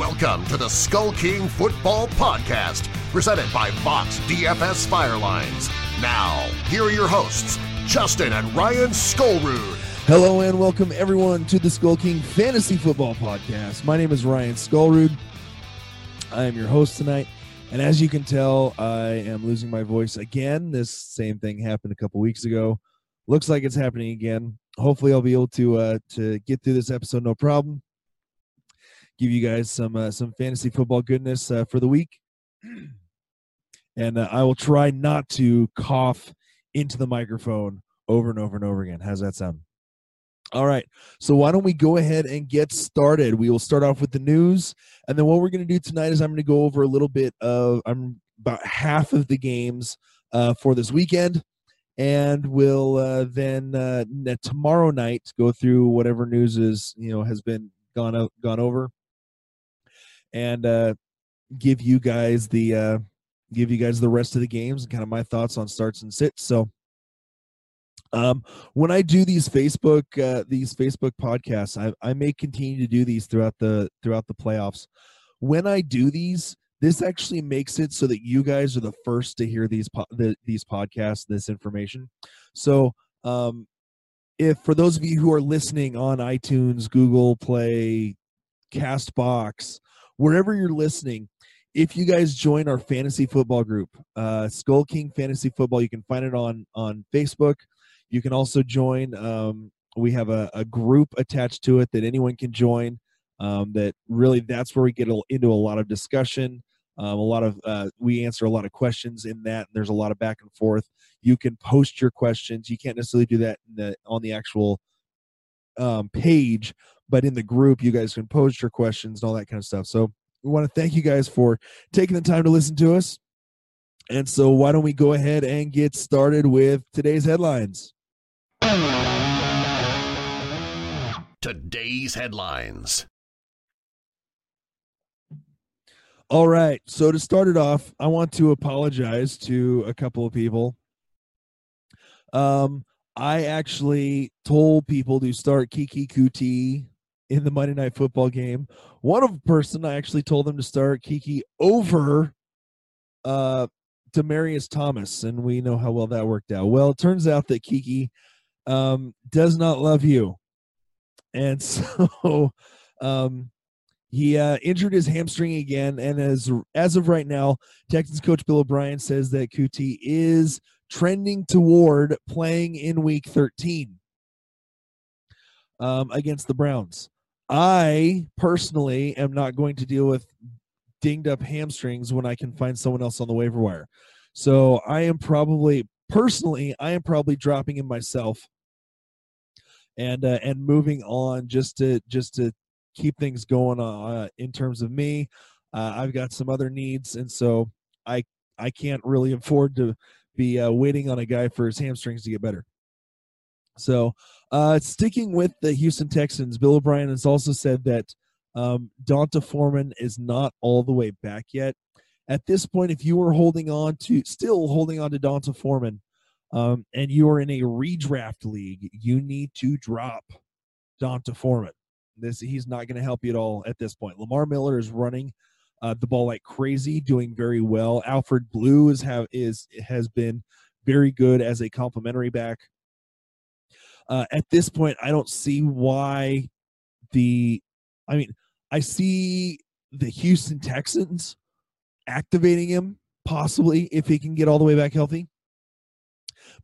Welcome to the Skull King Football Podcast, presented by Fox DFS Firelines. Now, here are your hosts, Justin and Ryan Skullrood. Hello and welcome everyone to the Skull King Fantasy Football Podcast. My name is Ryan Skullrood. I am your host tonight, and as you can tell, I am losing my voice again. This same thing happened a couple weeks ago. Looks like it's happening again. Hopefully, I'll be able to uh, to get through this episode no problem. Give you guys some uh, some fantasy football goodness uh, for the week, and uh, I will try not to cough into the microphone over and over and over again. How's that sound? All right. So why don't we go ahead and get started? We will start off with the news, and then what we're going to do tonight is I'm going to go over a little bit of I'm about half of the games uh, for this weekend, and we'll uh, then uh, tomorrow night go through whatever news is you know has been gone out gone over, and uh, give you guys the uh, give you guys the rest of the games and kind of my thoughts on starts and sits. So um, when I do these Facebook uh, these Facebook podcasts, I, I may continue to do these throughout the throughout the playoffs. When I do these, this actually makes it so that you guys are the first to hear these po- the, these podcasts, this information. So, um, if for those of you who are listening on iTunes, Google Play, Castbox, wherever you're listening, if you guys join our fantasy football group, uh, Skull King Fantasy Football, you can find it on on Facebook. You can also join. Um, we have a, a group attached to it that anyone can join. Um, that really, that's where we get into a lot of discussion. Um, a lot of uh, we answer a lot of questions in that. And there's a lot of back and forth. You can post your questions. You can't necessarily do that the, on the actual um, page, but in the group, you guys can post your questions and all that kind of stuff. So we want to thank you guys for taking the time to listen to us. And so, why don't we go ahead and get started with today's headlines? Today's headlines. All right. So to start it off, I want to apologize to a couple of people. Um, I actually told people to start Keke Coutee in the Monday Night Football game. One of person I actually told them to start Kiki over uh Demaryius Thomas, and we know how well that worked out. Well, it turns out that Kiki um, does not love you, and so um, he uh, injured his hamstring again. And as as of right now, Texans coach Bill O'Brien says that Coutee is trending toward playing in Week 13 um, against the Browns. I personally am not going to deal with dinged up hamstrings when I can find someone else on the waiver wire. So I am probably personally I am probably dropping him myself and uh, and moving on just to just to keep things going uh, in terms of me. Uh, I've got some other needs, and so I I can't really afford to be uh, waiting on a guy for his hamstrings to get better. So, uh, sticking with the Houston Texans, Bill O'Brien has also said that um, D'Onta Foreman is not all the way back yet. At this point, if you are holding on to, still holding on to D'Onta Foreman, um, and you are in a redraft league, you need to drop D'Onta Foreman. This he's not going to help you at all at this point. Lamar Miller is running uh, the ball like crazy, doing very well. Alfred Blue is have is has been very good as a complimentary back. Uh, at this point, I don't see why the. I mean, I see the Houston Texans activating him possibly if he can get all the way back healthy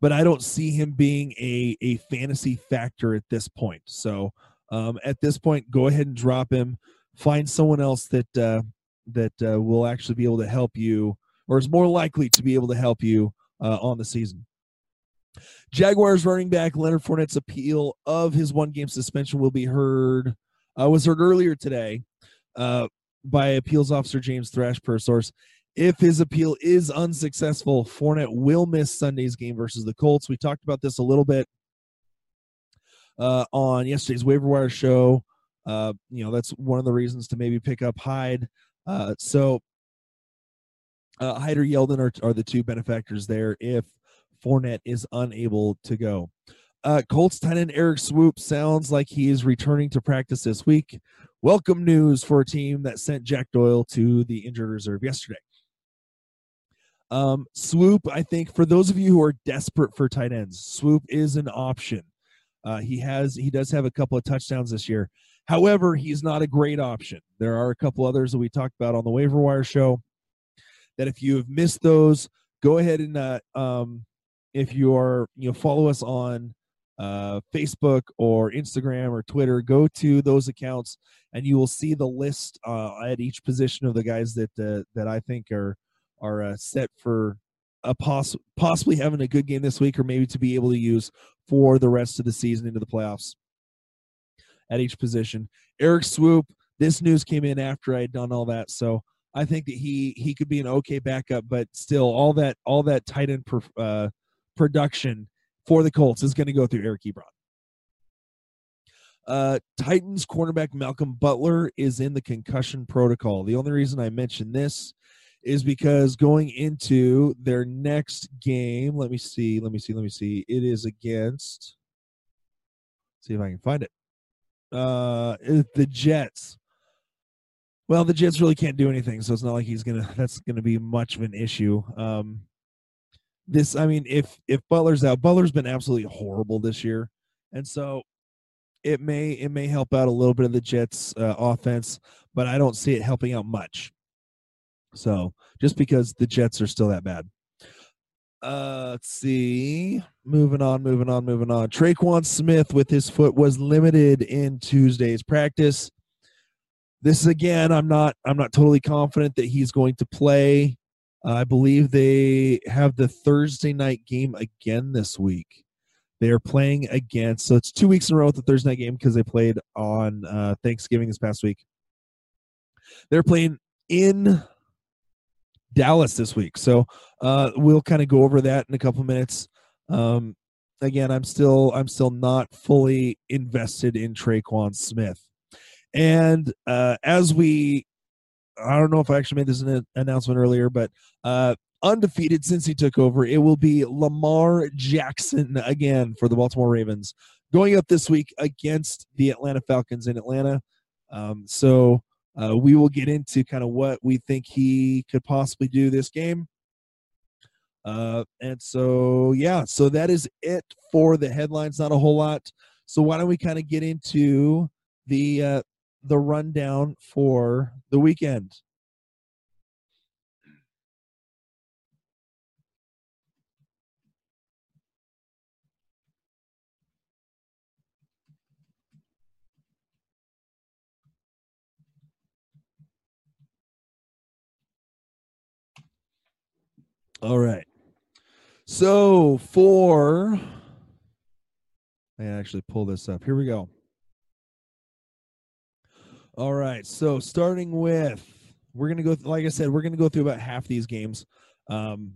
but I don't see him being a a fantasy factor at this point. So um, at this point, go ahead and drop him. Find someone else that uh, that uh, will actually be able to help you, or is more likely to be able to help you uh, on the season. Jaguars running back Leonard Fournette's appeal of his one game suspension will be heard, uh, was heard earlier today uh, by appeals officer James Thrash per source. If his appeal is unsuccessful, Fournette will miss Sunday's game versus the Colts. We talked about this a little bit uh, on yesterday's waiver wire show. Uh, you know, that's one of the reasons to maybe pick up Hyde. Uh, so uh, Hyde or Yeldon are, are the two benefactors there if Fournette is unable to go. Uh, Colts tight end Erik Swoope sounds like he is returning to practice this week. Welcome news for a team that sent Jack Doyle to the injured reserve yesterday. Um, Swoope, I think for those of you who are desperate for tight ends, Swoope is an option. Uh, he has he does have a couple of touchdowns this year. However, he's not a great option. There are a couple others that we talked about on the waiver wire show. That if you have missed those, go ahead and uh, um, if you are you know follow us on uh, Facebook or Instagram or Twitter, go to those accounts and you will see the list uh, at each position of the guys that uh, that I think are are uh, set for a poss- possibly having a good game this week, or maybe to be able to use for the rest of the season into the playoffs at each position. Erik Swoope, this news came in after I had done all that, so I think that he he could be an okay backup, but still, all that all that tight end uh, production for the Colts is going to go through Eric Ebron. Uh, Titans cornerback Malcolm Butler is in the concussion protocol. The only reason I mention this is because going into their next game, let me see, let me see, let me see. It is against. See if I can find it. Uh, the Jets. Well, the Jets really can't do anything, so it's not like he's gonna. That's gonna be much of an issue. Um, this, I mean, if if Butler's out, Butler's been absolutely horrible this year, and so it may it may help out a little bit of the Jets' uh, offense, but I don't see it helping out much. So just because the Jets are still that bad. Uh, let's see. Moving on, moving on, moving on. Tre'Quan Smith with his foot was limited in Tuesday's practice. This is again, I'm not I'm not totally confident that he's going to play. I believe they have the Thursday night game again this week. They are playing against, so it's two weeks in a row with the Thursday night game because they played on uh, Thanksgiving this past week. They're playing in Dallas this week. So uh, we'll kind of go over that in a couple minutes. Um, again, I'm still I'm still not fully invested in Tre'Quan Smith, and uh, as we, I don't know if I actually made this an announcement earlier, but uh, undefeated since he took over, it will be Lamar Jackson again for the Baltimore Ravens going up this week against the Atlanta Falcons in Atlanta. Um, so uh, we will get into kind of what we think he could possibly do this game. Uh, and so, yeah, so that is it for the headlines. Not a whole lot. So why don't we kind of get into the uh, the rundown for the weekend? All right. So for I actually pull this up. Here we go. All right. So starting with we're gonna go like I said, we're gonna go through about half these games. Um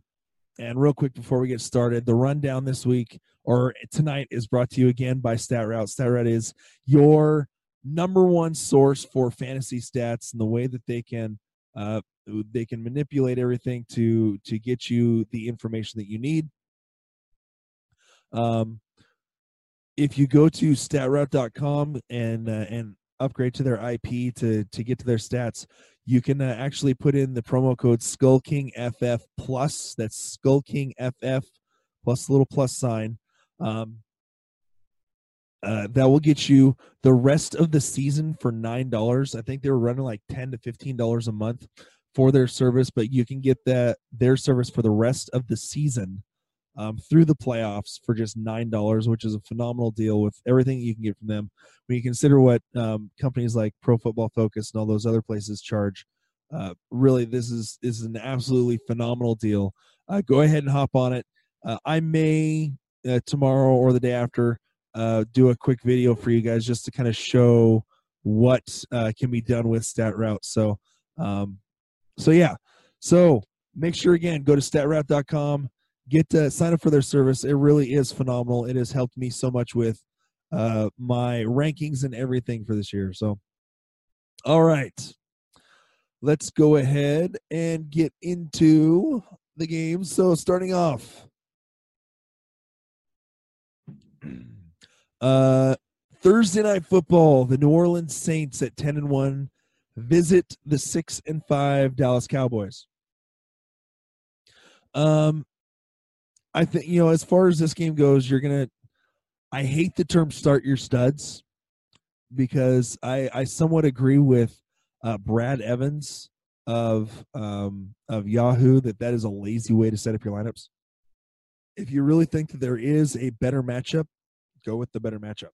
and real quick before we get started, the rundown this week or tonight is brought to you again by StatRoute. StatRoute is your number one source for fantasy stats and the way that they can uh, they can manipulate everything to to get you the information that you need um, if you go to statroute.com and uh, and upgrade to their ip to to get to their stats you can uh, actually put in the promo code skull king ff plus that's skull king ff plus little plus sign um, uh, that will get you the rest of the season for nine dollars. I think they were running like ten to fifteen dollars a month for their service, but you can get that their service for the rest of the season um, through the playoffs for just nine dollars, which is a phenomenal deal with everything you can get from them. When you consider what um, companies like Pro Football Focus and all those other places charge, uh, really this is is an absolutely phenomenal deal. Uh, go ahead and hop on it. Uh, I may uh, tomorrow or the day after uh, do a quick video for you guys just to kind of show what uh, can be done with stat route. So, um, so yeah. So make sure again go to statroute.com, get to sign up for their service. It really is phenomenal. It has helped me so much with uh, my rankings and everything for this year. So, all right, let's go ahead and get into the game. So, starting off, uh, Thursday night football, the New Orleans Saints at 10 and 1 visit the 6 and 5 Dallas Cowboys. Um I think you know as far as this game goes, you're to I hate the term start your studs because I I somewhat agree with uh, Brad Evans of um of Yahoo that that is a lazy way to set up your lineups. If you really think that there is a better matchup, go with the better matchup.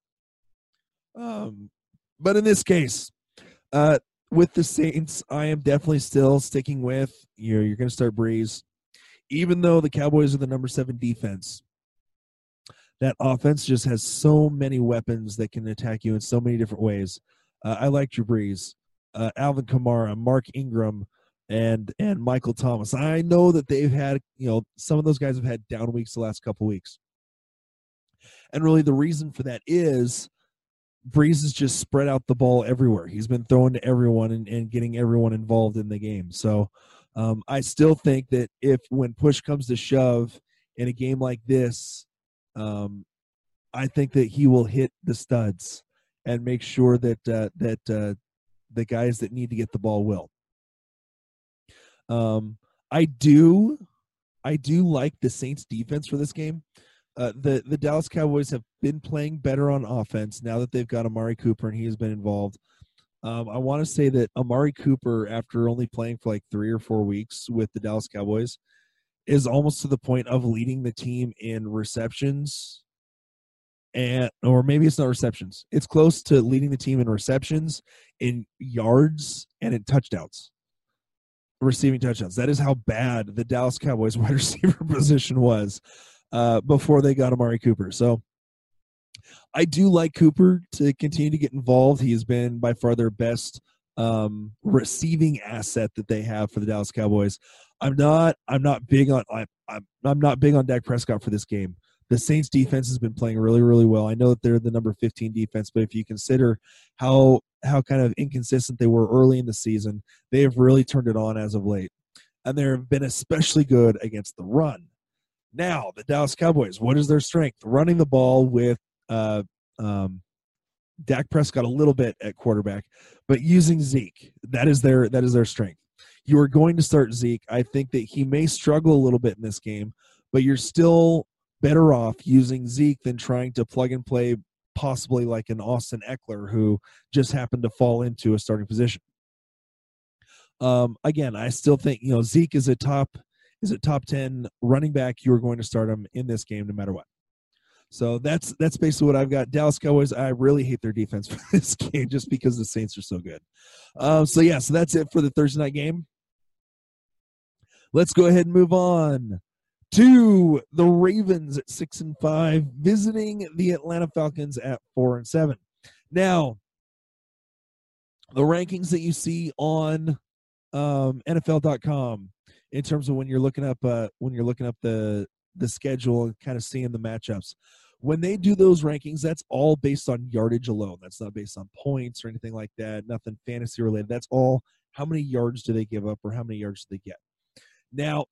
Um, but in this case, uh, with the Saints, I am definitely still sticking with you. Know, you're going to start Brees, even though the Cowboys are the number seven defense. That offense just has so many weapons that can attack you in so many different ways. Uh, I like Drew Brees, uh, Alvin Kamara, Mark Ingram, and and Michael Thomas. I know that they've had you know some of those guys have had down weeks the last couple weeks, and really the reason for that is Brees has just spread out the ball everywhere. He's been throwing to everyone and, and getting everyone involved in the game. So um, I still think that if when push comes to shove in a game like this, um, I think that he will hit the studs and make sure that uh, that uh, the guys that need to get the ball will. Um, I do, I do like the Saints defense for this game. Uh, the the Dallas Cowboys have been playing better on offense now that they've got Amari Cooper and he has been involved. Um, I want to say that Amari Cooper, after only playing for like three or four weeks with the Dallas Cowboys, is almost to the point of leading the team in receptions, and or maybe it's not receptions. It's close to leading the team in receptions, in yards, and in touchdowns, receiving touchdowns. That is how bad the Dallas Cowboys wide receiver position was uh, before they got Amari Cooper. So I do like Cooper to continue to get involved. He has been by far their best um, receiving asset that they have for the Dallas Cowboys. I'm not. I'm not big on. I'm. I'm, I'm not big on Dak Prescott for this game. The Saints defense has been playing really, really well. I know that they're the number 15 defense, but if you consider how how kind of inconsistent they were early in the season, they have really turned it on as of late, and they've been especially good against the run. Now, the Dallas Cowboys, what is their strength? Running the ball with uh, um, Dak Prescott a little bit at quarterback, but using Zeke, that is their that is their strength. You are going to start Zeke. I think that he may struggle a little bit in this game, but you're still better off using Zeke than trying to plug and play possibly like an Austin Ekeler who just happened to fall into a starting position. Um, again, I still think you know Zeke is a top is a top 10 running back, you're going to start him in this game no matter what. So that's that's basically what I've got. Dallas Cowboys. I really hate their defense for this game just because the Saints are so good. Um, so yeah, so that's it for the Thursday night game. Let's go ahead and move on to the Ravens at six and five, visiting the Atlanta Falcons at four and seven. Now, the rankings that you see on um, NFL.com in terms of when you're looking up uh, when you're looking up the the schedule and kind of seeing the matchups. When they do those rankings, that's all based on yardage alone. That's not based on points or anything like that. Nothing fantasy related. That's all how many yards do they give up or how many yards do they get. Now,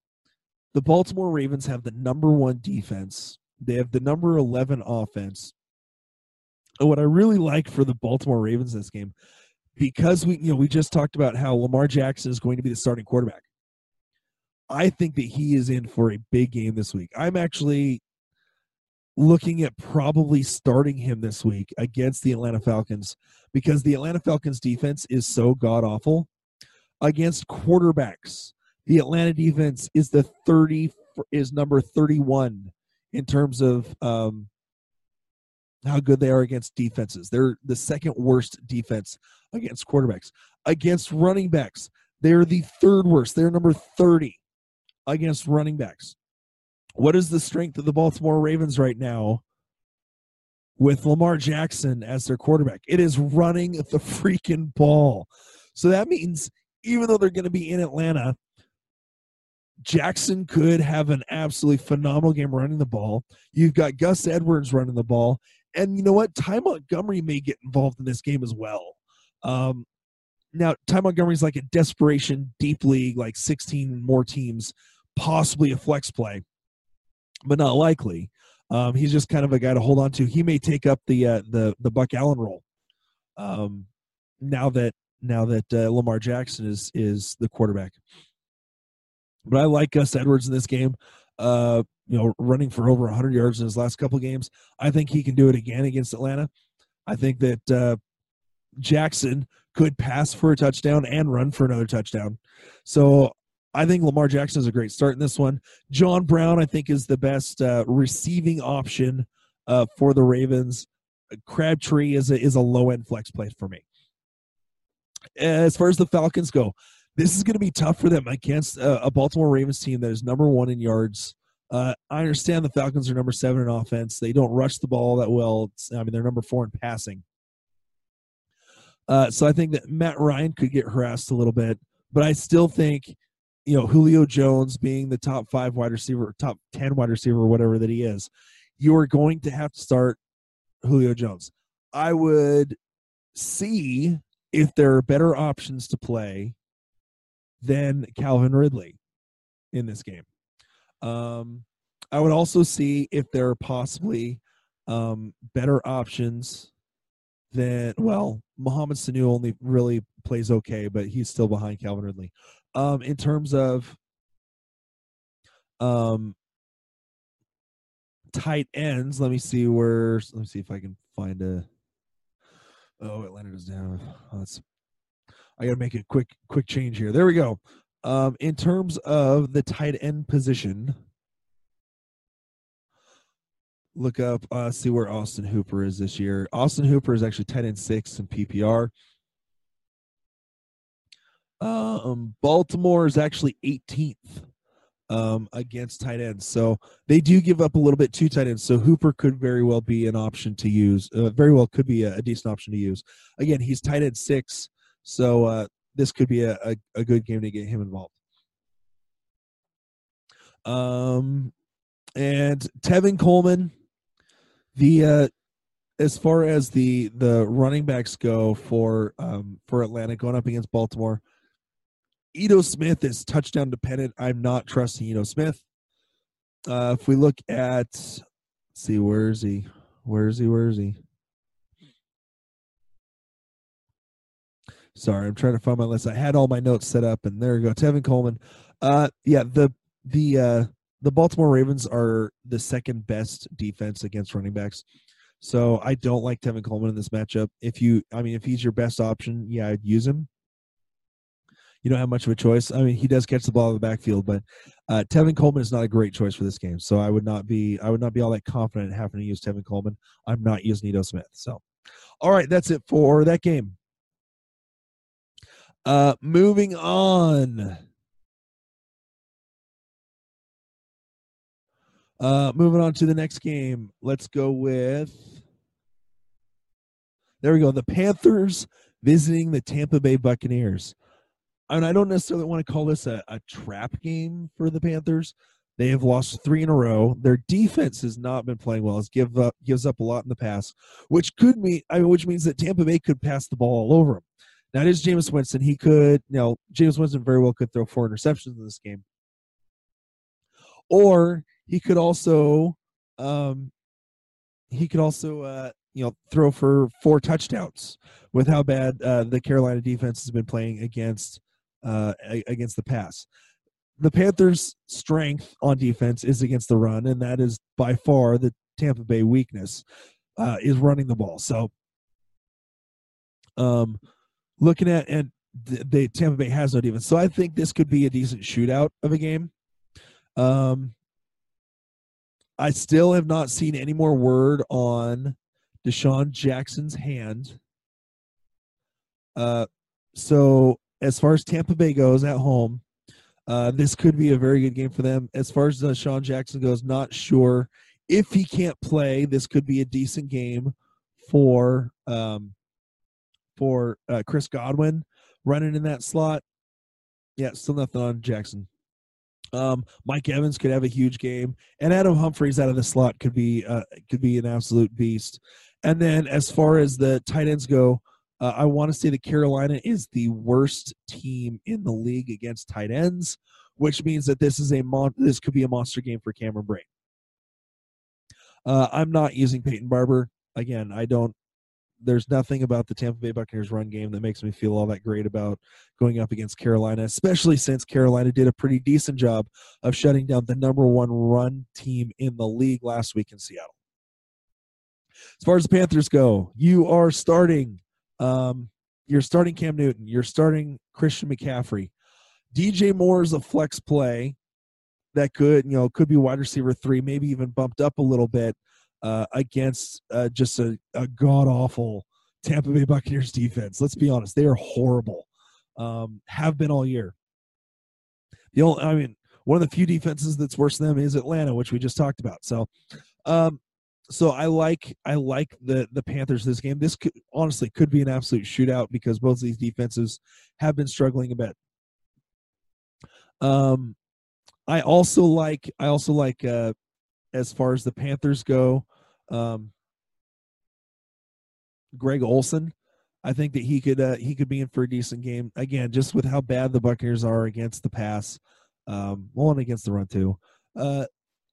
the Baltimore Ravens have the number one defense. They have the number 11 offense. And what I really like for the Baltimore Ravens this game, because we you know we just talked about how Lamar Jackson is going to be the starting quarterback. I think that he is in for a big game this week. I'm actually looking at probably starting him this week against the Atlanta Falcons because the Atlanta Falcons defense is so god awful against quarterbacks. The Atlanta defense is the 30 is number 31 in terms of um, how good they are against defenses. They're the second worst defense against quarterbacks. Against running backs, they're the third worst. They're number 30 against running backs. What is the strength of the Baltimore Ravens right now with Lamar Jackson as their quarterback? It is running the freaking ball. So that means even though they're going to be in Atlanta, Jackson could have an absolutely phenomenal game running the ball. You've got Gus Edwards running the ball. And you know what? Ty Montgomery may get involved in this game as well. Um, now, Ty Montgomery's like a desperation deep league, like 16 more teams, possibly a flex play, but not likely. Um, he's just kind of a guy to hold on to. He may take up the uh, the the Buck Allen role. Um, now that now that uh, Lamar Jackson is is the quarterback. But I like Gus Edwards in this game. Uh, you know, running for over 100 yards in his last couple games. I think he can do it again against Atlanta. I think that uh, Jackson could pass for a touchdown and run for another touchdown. So I think Lamar Jackson is a great start in this one. John Brown, I think, is the best uh, receiving option uh, for the Ravens. Crabtree is a, is a low end flex play for me. As far as the Falcons go, this is going to be tough for them against a, a, Baltimore Ravens team that is number one in yards. Uh, I understand the Falcons are number seven in offense. They don't rush the ball that well. It's, I mean, they're number four in passing. Uh, so I think that Matt Ryan could get harassed a little bit, but I still think, you know, Julio Jones being the top five wide receiver, top 10 wide receiver, whatever that he is, you are going to have to start Julio Jones. I would see if there are better options to play than Calvin Ridley in this game. Um, I would also see if there are possibly um, better options than well, Mohamed Sanu only really plays okay, but he's still behind Calvin Ridley. Um, in terms of um, tight ends, let me see where. Let me see if I can find a. Oh, Atlanta is down. Oh, that's. I got to make a quick quick change here. There we go. Um, in terms of the tight end position, look up, uh, see where Austin Hooper is this year. Austin Hooper is actually 10 and 6 in PPR. Um, Baltimore is actually 18th um, against tight ends. So they do give up a little bit to tight ends. So Hooper could very well be an option to use. Uh, very well could be a, a, decent option to use. Again, he's tight end six. So uh, this could be a, a, a good game to get him involved. Um, and Tevin Coleman the uh, as far as the the running backs go for um, for Atlanta going up against Baltimore, Ito Smith is touchdown dependent. I'm not trusting Ito Smith. Uh, if we look at, see where is he? Where is he? Where is he? Sorry, I'm trying to find my list. I had all my notes set up, and there we go. Tevin Coleman. Uh, yeah, the the uh, the Baltimore Ravens are the second best defense against running backs. So I don't like Tevin Coleman in this matchup. If you, I mean, if he's your best option, yeah, I'd use him. You don't have much of a choice. I mean, he does catch the ball in the backfield, but uh, Tevin Coleman is not a great choice for this game. So I would not be, I would not be all that confident in having to use Tevin Coleman. I'm not using Ito Smith. So, all right, that's it for that game. Uh, moving on. Uh, moving on to the next game. Let's go with. There we go. The Panthers visiting the Tampa Bay Buccaneers. And I don't necessarily want to call this a, a trap game for the Panthers. They have lost three in a row. Their defense has not been playing well. It's give up gives up a lot in the pass, which could mean I mean, which means that Tampa Bay could pass the ball all over them. Now it is Jameis Winston. He could, you know, Jameis Winston very well could throw four interceptions in this game. Or he could also um, he could also uh, you know throw for four touchdowns with how bad uh, the Carolina defense has been playing against uh, against the pass. The Panthers' strength on defense is against the run, and that is by far the Tampa Bay weakness uh, is running the ball. So, um, looking at and the, Tampa Bay has no defense, so I think this could be a decent shootout of a game. Um, I still have not seen any more word on DeSean Jackson's hand. Uh, so as far as Tampa Bay goes at home, Uh, this could be a very good game for them. As far as uh, Sean Jackson goes, not sure if he can't play. This could be a decent game for um, for uh, Chris Godwin running in that slot. Yeah, still nothing on Jackson. Um, Mike Evans could have a huge game, and Adam Humphries out of the slot could be uh, could be an absolute beast. And then as far as the tight ends go, uh, I want to say that Carolina is the worst team in the league against tight ends, which means that this is a mon- this could be a monster game for Cameron Brate. Uh, I'm not using Peyton Barber again. I don't. There's nothing about the Tampa Bay Buccaneers run game that makes me feel all that great about going up against Carolina, especially since Carolina did a pretty decent job of shutting down the number one run team in the league last week in Seattle. As far as the Panthers go, you are starting um, you're starting Cam Newton. You're starting Christian McCaffrey. DJ Moore is a flex play that could, you know, could be wide receiver three, maybe even bumped up a little bit uh, against uh, just a, a god awful Tampa Bay Buccaneers defense. Let's be honest, they are horrible. Um, have been all year. The only, I mean, one of the few defenses that's worse than them is Atlanta, which we just talked about. So, um, so I like I like the the Panthers this game. This could, honestly could be an absolute shootout because both of these defenses have been struggling a bit. Um, I also like I also like uh, as far as the Panthers go, um, Greg Olsen. I think that he could uh, he could be in for a decent game again, just with how bad the Buccaneers are against the pass, um, well, and against the run too. Uh,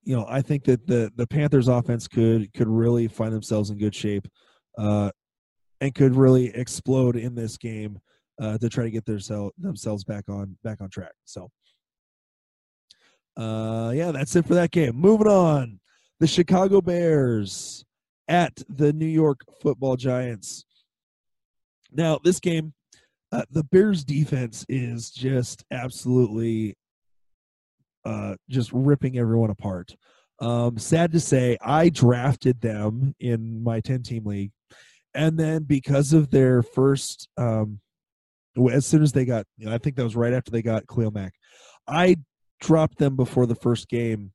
you know, I think that the the Panthers offense could could really find themselves in good shape, uh, and could really explode in this game uh, to try to get their themselves back on back on track. So, uh, yeah, that's it for that game. Moving on, the Chicago Bears at the New York Football Giants. Now, this game, uh, the Bears defense is just absolutely uh, just ripping everyone apart. Um, sad to say, I drafted them in my 10 team league. And then because of their first, um, as soon as they got, you know, I think that was right after they got Khalil Mack, I dropped them before the first game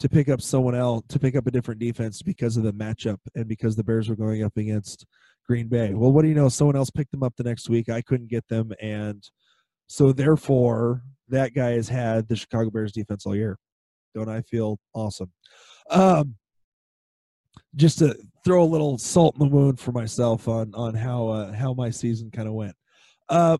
to pick up someone else, to pick up a different defense because of the matchup and because the Bears were going up against Green Bay. Well, what do you know? Someone else picked them up the next week. I couldn't get them. And so therefore, that guy has had the Chicago Bears defense all year. Don't I feel awesome? Um, just to throw a little salt in the wound for myself on on how uh, how my season kind of went. Uh,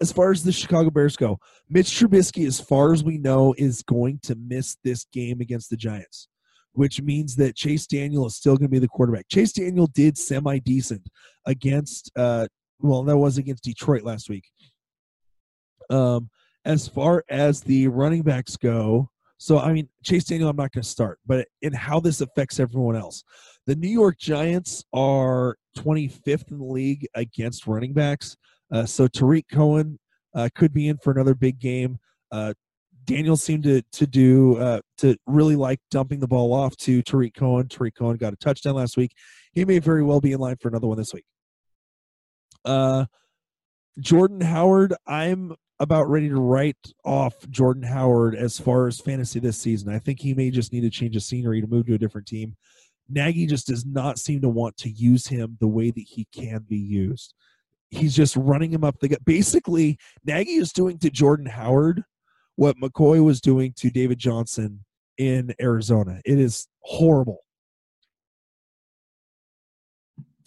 as far as the Chicago Bears go, Mitch Trubisky, as far as we know, is going to miss this game against the Giants, which means that Chase Daniel is still going to be the quarterback. Chase Daniel did semi decent against, uh, well, that was against Detroit last week. Um, as far as the running backs go, so I mean Chase Daniel, I'm not going to start, but in how this affects everyone else, the New York Giants are 25th in the league against running backs. Uh, so Tarik Cohen uh, could be in for another big game. Uh, Daniel seemed to to do uh, to really like dumping the ball off to Tarik Cohen. Tarik Cohen got a touchdown last week. He may very well be in line for another one this week. Uh, Jordan Howard, I'm about ready to write off Jordan Howard as far as fantasy this season. I think he may just need to change of scenery to move to a different team. Nagy just does not seem to want to use him the way that he can be used. He's just running him up the gut. Basically, Nagy is doing to Jordan Howard what McCoy was doing to David Johnson in Arizona. It is horrible.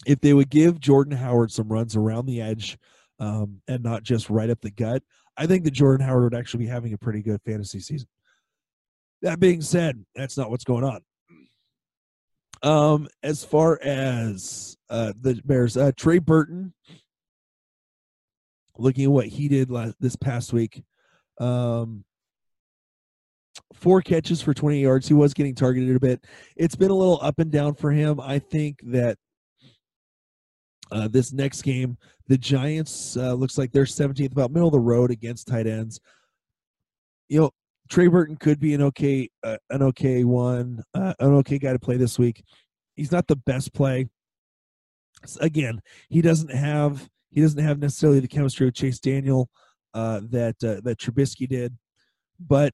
If they would give Jordan Howard some runs around the edge um, and not just right up the gut, I think that Jordan Howard would actually be having a pretty good fantasy season. That being said, that's not what's going on. Um, as far as uh, the Bears, uh, Trey Burton, looking at what he did last, this past week, um, four catches for 20 yards. He was getting targeted a bit. It's been a little up and down for him. I think that uh, this next game, the Giants uh, looks like they're 17th, about middle of the road against tight ends. You know, Trey Burton could be an okay, uh, an okay one, uh, an okay guy to play this week. He's not the best play. Again, he doesn't have he doesn't have necessarily the chemistry with Chase Daniel uh, that that Trubisky did. but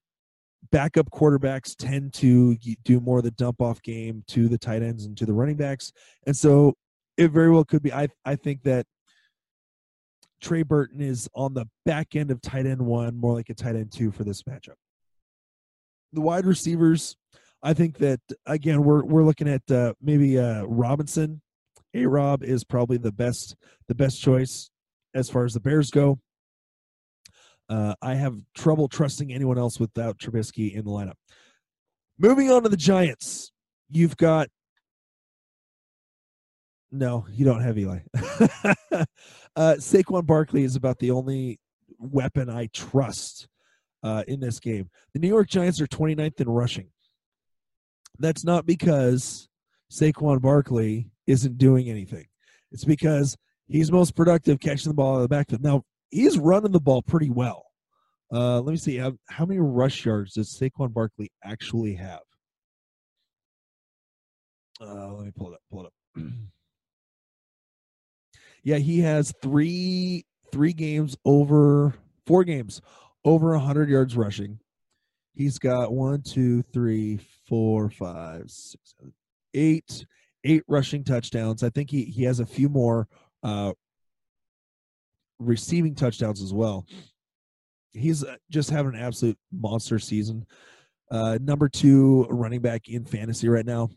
backup quarterbacks tend to do more of the dump off game to the tight ends and to the running backs. And so it very well could be. I, I think that Trey Burton is on the back end of tight end one, more like a tight end two for this matchup. The wide receivers, I think that again we're we're looking at uh, maybe uh, Robinson. A Rob is probably the best the best choice as far as the Bears go. Uh, I have trouble trusting anyone else without Trubisky in the lineup. Moving on to the Giants, you've got. No, you don't have Eli. uh, Saquon Barkley is about the only weapon I trust uh, in this game. The New York Giants are 29th in rushing. That's not because Saquon Barkley isn't doing anything. It's because he's most productive catching the ball out of the backfield. Now, he's running the ball pretty well. Uh, let me see. How, how many rush yards does Saquon Barkley actually have? Uh, let me pull it up. Pull it up. yeah, he has three three games over four games over 100 yards rushing. He's got one, two, three, four, five, six, seven, eight, eight rushing touchdowns. I think he he has a few more uh, receiving touchdowns as well. He's uh, just having an absolute monster season. Uh, number two running back in fantasy right now.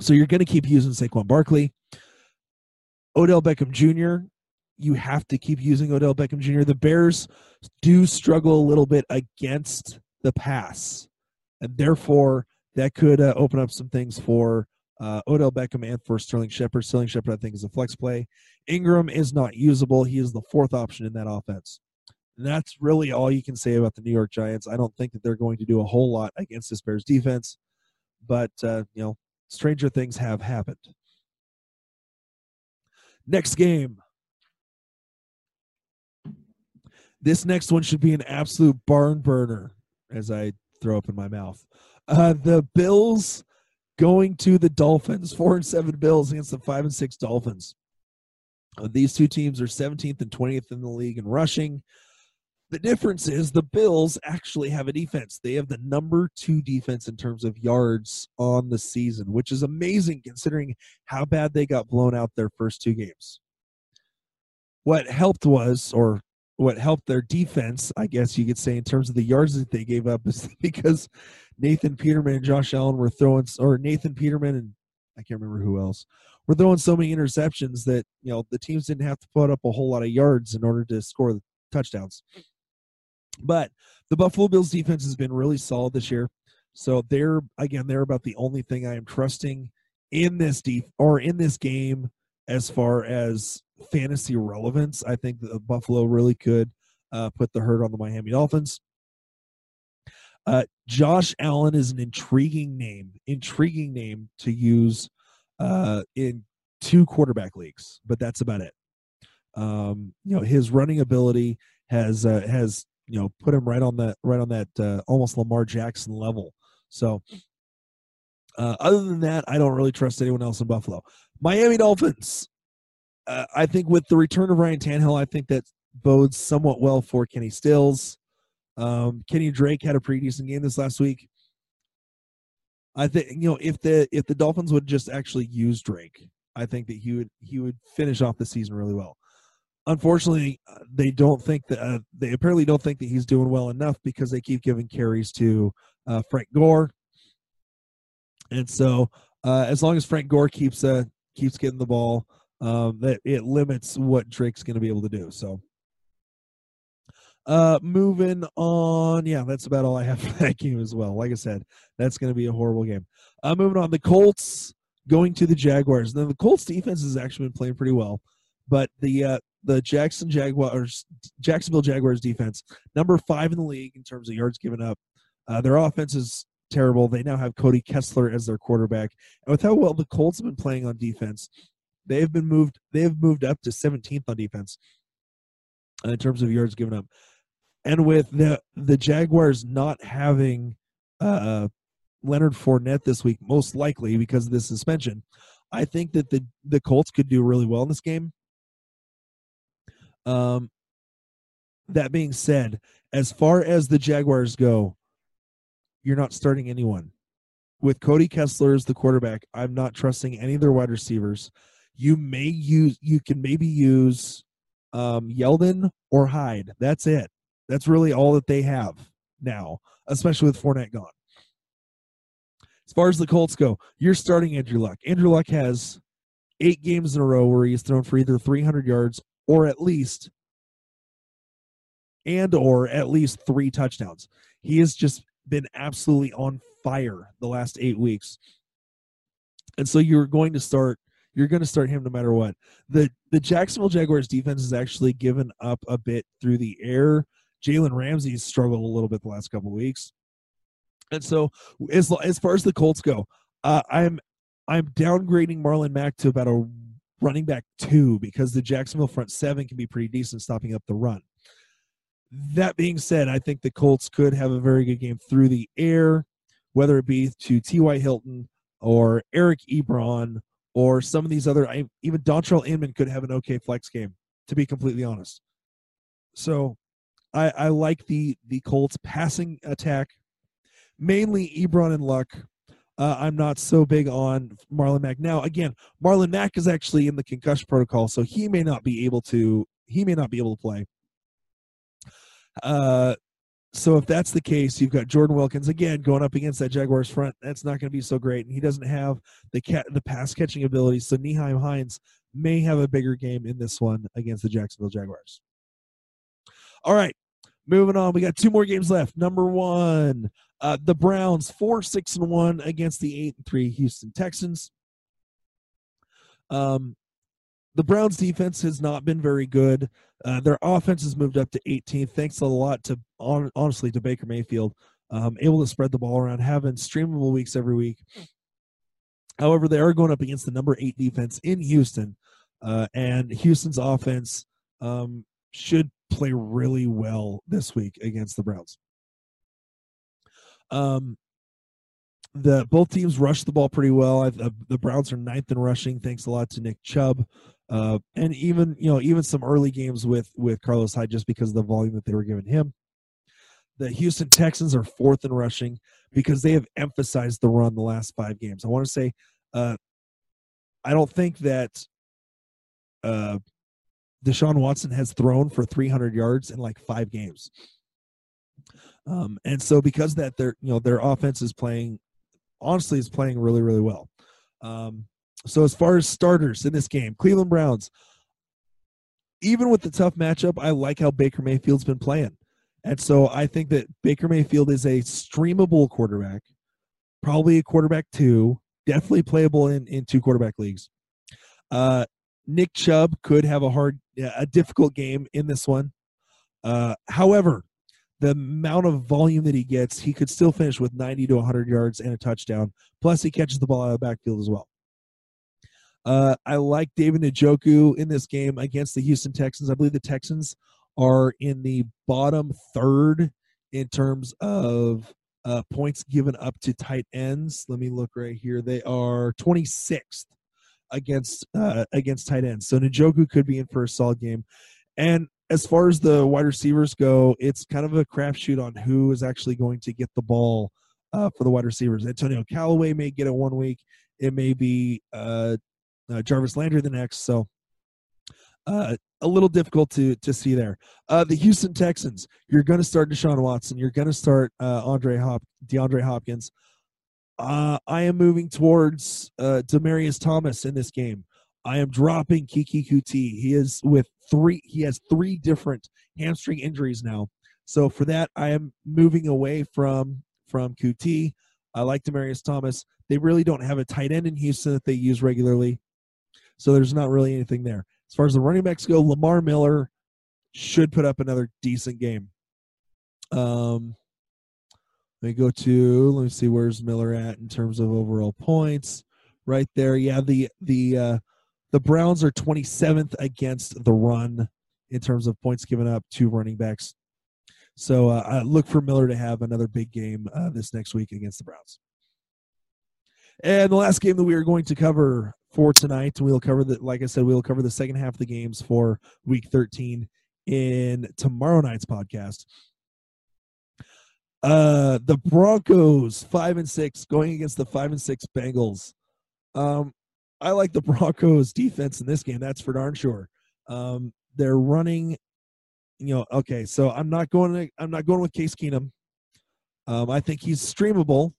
So you're going to keep using Saquon Barkley. Odell Beckham Jr., you have to keep using Odell Beckham Jr. The Bears do struggle a little bit against the pass, and therefore that could uh, open up some things for uh, Odell Beckham and for Sterling Shepard. Sterling Shepard, I think, is a flex play. Ingram is not usable. He is the fourth option in that offense. And that's really all you can say about the New York Giants. I don't think that they're going to do a whole lot against this Bears defense, but uh, you know, stranger things have happened. Next game. This next one should be an absolute barn burner as I throw up in my mouth. Uh, the Bills going to the Dolphins, four and seven Bills against the five and six Dolphins. Uh, these two teams are 17th and 20th in the league in rushing. The difference is the Bills actually have a defense. They have the number two defense in terms of yards on the season, which is amazing considering how bad they got blown out their first two games. What helped was, or what helped their defense, I guess you could say, in terms of the yards that they gave up, is because Nathan Peterman and Josh Allen were throwing, or Nathan Peterman and I can't remember who else, were throwing so many interceptions that you know the teams didn't have to put up a whole lot of yards in order to score the touchdowns. But the Buffalo Bills defense has been really solid this year. So they're again they're about the only thing I am trusting in this deep or in this game as far as fantasy relevance. I think that Buffalo really could uh, put the hurt on the Miami Dolphins. Uh, Josh Allen is an intriguing name, intriguing name to use uh, in two quarterback leagues, but that's about it. Um, you know, his running ability has uh, has you know put him right on that right on that uh, almost Lamar Jackson level. So uh, other than that, I don't really trust anyone else in Buffalo. Miami Dolphins. Uh, I think with the return of Ryan Tannehill, I think that bodes somewhat well for Kenny Stills. Um, Kenny Drake had a pretty decent game this last week. I think you know if the if the Dolphins would just actually use Drake, I think that he would he would finish off the season really well unfortunately, they don't think that uh, they apparently don't think that he's doing well enough because they keep giving carries to uh, Frank Gore, and so uh, as long as Frank Gore keeps uh, keeps getting the ball, um, that it limits what Drake's going to be able to do. So. Uh, moving on. Yeah, that's about all I have for that game as well. Like I said, that's going to be a horrible game. Uh, moving on. The Colts going to the Jaguars. Now, the Colts defense has actually been playing pretty well, but the uh, the Jackson Jaguars, Jacksonville Jaguars defense, number five in the league in terms of yards given up. Uh, their offense is terrible. They now have Cody Kessler as their quarterback, and with how well the Colts have been playing on defense, they have been moved. They have moved up to 17th on defense uh, in terms of yards given up, and with the the Jaguars not having uh, Leonard Fournette this week, most likely because of the suspension, I think that the the Colts could do really well in this game. Um, that being said, as far as the Jaguars go, you're not starting anyone. With Cody Kessler as the quarterback, I'm not trusting any of their wide receivers. You may use, you can maybe use um, Yeldon or Hyde. That's it. That's really all that they have now, especially with Fournette gone. As far as the Colts go, you're starting Andrew Luck. Andrew Luck has eight games in a row where he's thrown for either 300 yards or at least and or at least three touchdowns. He has just been absolutely on fire the last eight weeks. And so you're going to start you're going to start him no matter what. The the Jacksonville Jaguars defense has actually given up a bit through the air. Jalen Ramsey's struggled a little bit the last couple weeks. And so as as far as the Colts go, uh, I'm I'm downgrading Marlon Mack to about a running back two because the Jacksonville front seven can be pretty decent stopping up the run. That being said, I think the Colts could have a very good game through the air, whether it be to T.Y. Hilton or Eric Ebron or some of these other, even Dontrelle Inman could have an okay flex game, to be completely honest. So I, I like the the Colts passing attack, mainly Ebron and Luck. Uh, I'm not so big on Marlon Mack. Now, again, Marlon Mack is actually in the concussion protocol, so he may not be able to he may not be able to play. Uh, so if that's the case, you've got Jordan Wilkins again going up against that Jaguars front. That's not going to be so great, and he doesn't have the cat the pass catching ability. So Nyheim Hines may have a bigger game in this one against the Jacksonville Jaguars. All right, moving on. We got two more games left. Number one, uh, the Browns four six and one against the eight and three Houston Texans. Um, the Browns defense has not been very good. Uh, their offense has moved up to 18th, thanks a lot to on, honestly to Baker Mayfield, um, able to spread the ball around, having streamable weeks every week. However, they are going up against the number eight defense in Houston, uh, and Houston's offense um, should play really well this week against the Browns. Um, the both teams rushed the ball pretty well. I, the, the Browns are ninth in rushing, thanks a lot to Nick Chubb. Uh, and even you know even some early games with with Carlos Hyde just because of the volume that they were giving him. The Houston Texans are fourth in rushing because they have emphasized the run the last five games. I want to say, uh, I don't think that uh, Deshaun Watson has thrown for 300 yards in like five games. Um, and so because that their you know their offense is playing honestly is playing really really well. Um, so as far as starters in this game, Cleveland Browns, even with the tough matchup, I like how Baker Mayfield's been playing. And so I think that Baker Mayfield is a streamable quarterback, probably a quarterback two, definitely playable in, in two quarterback leagues. Uh, Nick Chubb could have a hard, a difficult game in this one. Uh, however, the amount of volume that he gets, he could still finish with 90 to 100 yards and a touchdown. Plus, he catches the ball out of the backfield as well. Uh, I like David Njoku in this game against the Houston Texans. I believe the Texans are in the bottom third in terms of uh, points given up to tight ends. Let me look right here. They are 26th against uh, against tight ends. So Njoku could be in for a solid game. And as far as the wide receivers go, it's kind of a crapshoot on who is actually going to get the ball uh, for the wide receivers. Antonio Callaway may get it one week. It may be uh, uh, Jarvis Landry the next. So uh, a little difficult to to see there. Uh, the Houston Texans, you're going to start Deshaun Watson. You're going to start uh, Andre Hop DeAndre Hopkins. Uh, I am moving towards uh, Demaryius Thomas in this game. I am dropping Keke Coutee. He is with three. He has three different hamstring injuries now. So for that, I am moving away from from Coutee. I like Demaryius Thomas. They really don't have a tight end in Houston that they use regularly. So there's not really anything there. As far as the running backs go, Lamar Miller should put up another decent game. Um, me go to let me see where's Miller at in terms of overall points. Right there, yeah. The the uh, the Browns are 27th against the run in terms of points given up to running backs. So uh, I look for Miller to have another big game uh, this next week against the Browns. And the last game that we are going to cover for tonight, we'll cover the like I said, we'll cover the second half of the games for week 13 in tomorrow night's podcast. Uh, the Broncos five and six going against the five and six Bengals. Um, I like the Broncos defense in this game. That's for darn sure. Um, they're running, you know. Okay, so I'm not going. To, I'm not going with Case Keenum. Um, I think he's streamable.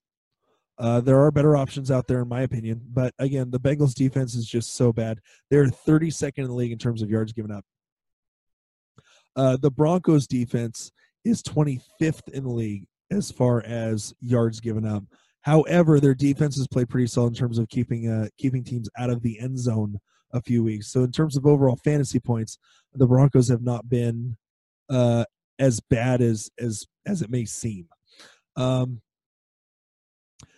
Uh, there are better options out there, in my opinion. But again, the Bengals defense is just so bad. They're 32nd in the league in terms of yards given up. Uh, the Broncos defense is 25th in the league as far as yards given up. However, their defense has played pretty solid in terms of keeping uh, keeping teams out of the end zone a few weeks. So in terms of overall fantasy points, the Broncos have not been uh, as bad as as as it may seem. Um,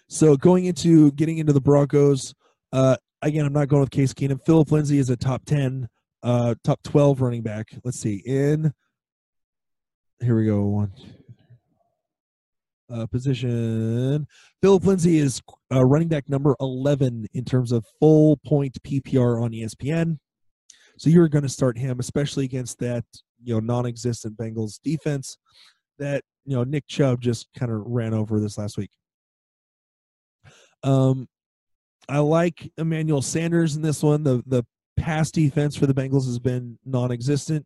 so going into getting into the Broncos, uh, again, I'm not going with Case Keenum. Phillip Lindsay is a top ten, uh, top twelve running back. Let's see in. Here we go. One, uh, position. Phillip Lindsay is uh, running back number 11 in terms of full point PPR on ESPN. So you're going to start him, especially against that you know non-existent Bengals defense that you know Nick Chubb just kind of ran over this last week. Um, I like Emmanuel Sanders in this one. The the pass defense for the Bengals has been non-existent,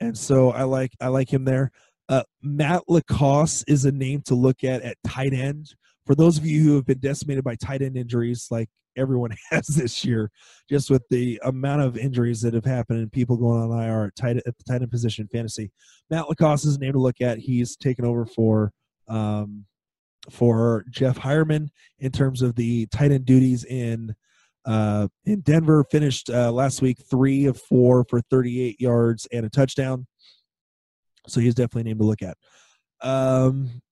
and so I like I like him there. Uh, Matt LaCosse is a name to look at at tight end. For those of you who have been decimated by tight end injuries, like everyone has this year, just with the amount of injuries that have happened and people going on IR at, tight, at the tight end position fantasy, Matt LaCosse is a name to look at. He's taken over for um, for Jeff Heuerman in terms of the tight end duties in uh, in Denver. Finished uh, last week three of four for 38 yards and a touchdown. So he's definitely a name to look at. Um,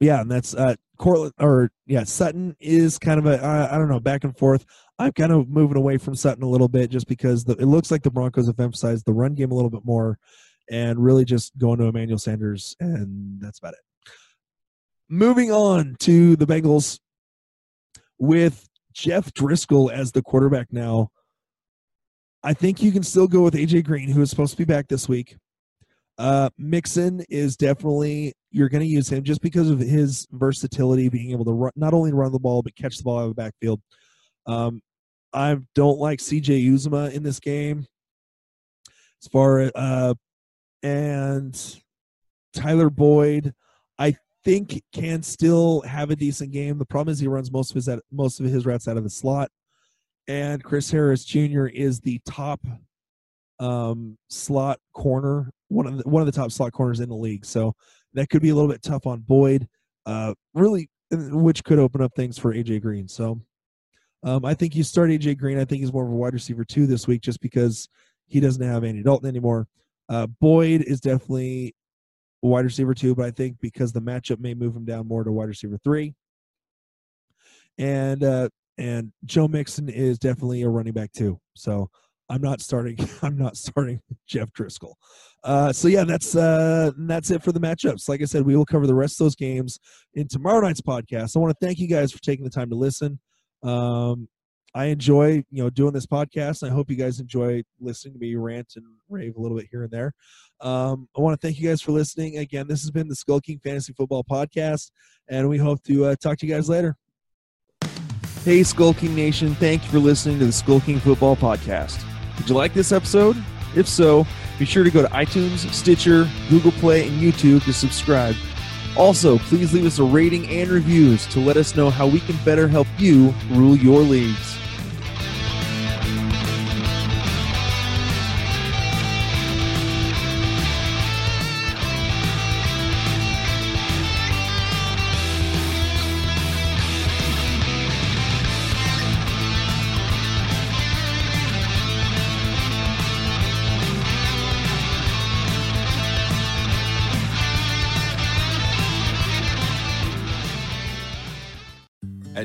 yeah, and that's uh, Courtland or yeah, Sutton is kind of a I, I don't know back and forth. I'm kind of moving away from Sutton a little bit just because the, it looks like the Broncos have emphasized the run game a little bit more, and really just going to Emmanuel Sanders, and that's about it. Moving on to the Bengals with Jeff Driskel as the quarterback now. I think you can still go with AJ Green, who is supposed to be back this week. Uh, Mixon is definitely you're going to use him just because of his versatility, being able to run, not only run the ball but catch the ball out of the backfield. Um, I don't like CJ Uzomah in this game. As far as uh, and Tyler Boyd, I think can still have a decent game. The problem is he runs most of his most of his routes out of the slot and Chris Harris Jr. is the top um, slot corner, one of the, one of the top slot corners in the league. So that could be a little bit tough on Boyd, uh, really, which could open up things for AJ Green. So um, I think you start AJ Green. I think he's more of a wide receiver two this week, just because he doesn't have Andy Dalton anymore. Uh, Boyd is definitely a wide receiver two, but I think because the matchup may move him down more to wide receiver three. And uh, and Joe Mixon is definitely a running back too. So I'm not starting. I'm not starting Jeff Driskel. Uh, so yeah, that's uh, that's it for the matchups. Like I said, we will cover the rest of those games in tomorrow night's podcast. I want to thank you guys for taking the time to listen. Um, I enjoy you know doing this podcast. And I hope you guys enjoy listening to me rant and rave a little bit here and there. Um, I want to thank you guys for listening. Again, this has been the Skull King Fantasy Football Podcast, and we hope to uh, talk to you guys later. Hey, Skull King Nation, thank you for listening to the Skull King Football Podcast. Did you like this episode? If so, be sure to go to iTunes, Stitcher, Google Play, and YouTube to subscribe. Also, please leave us a rating and reviews to let us know how we can better help you rule your leagues.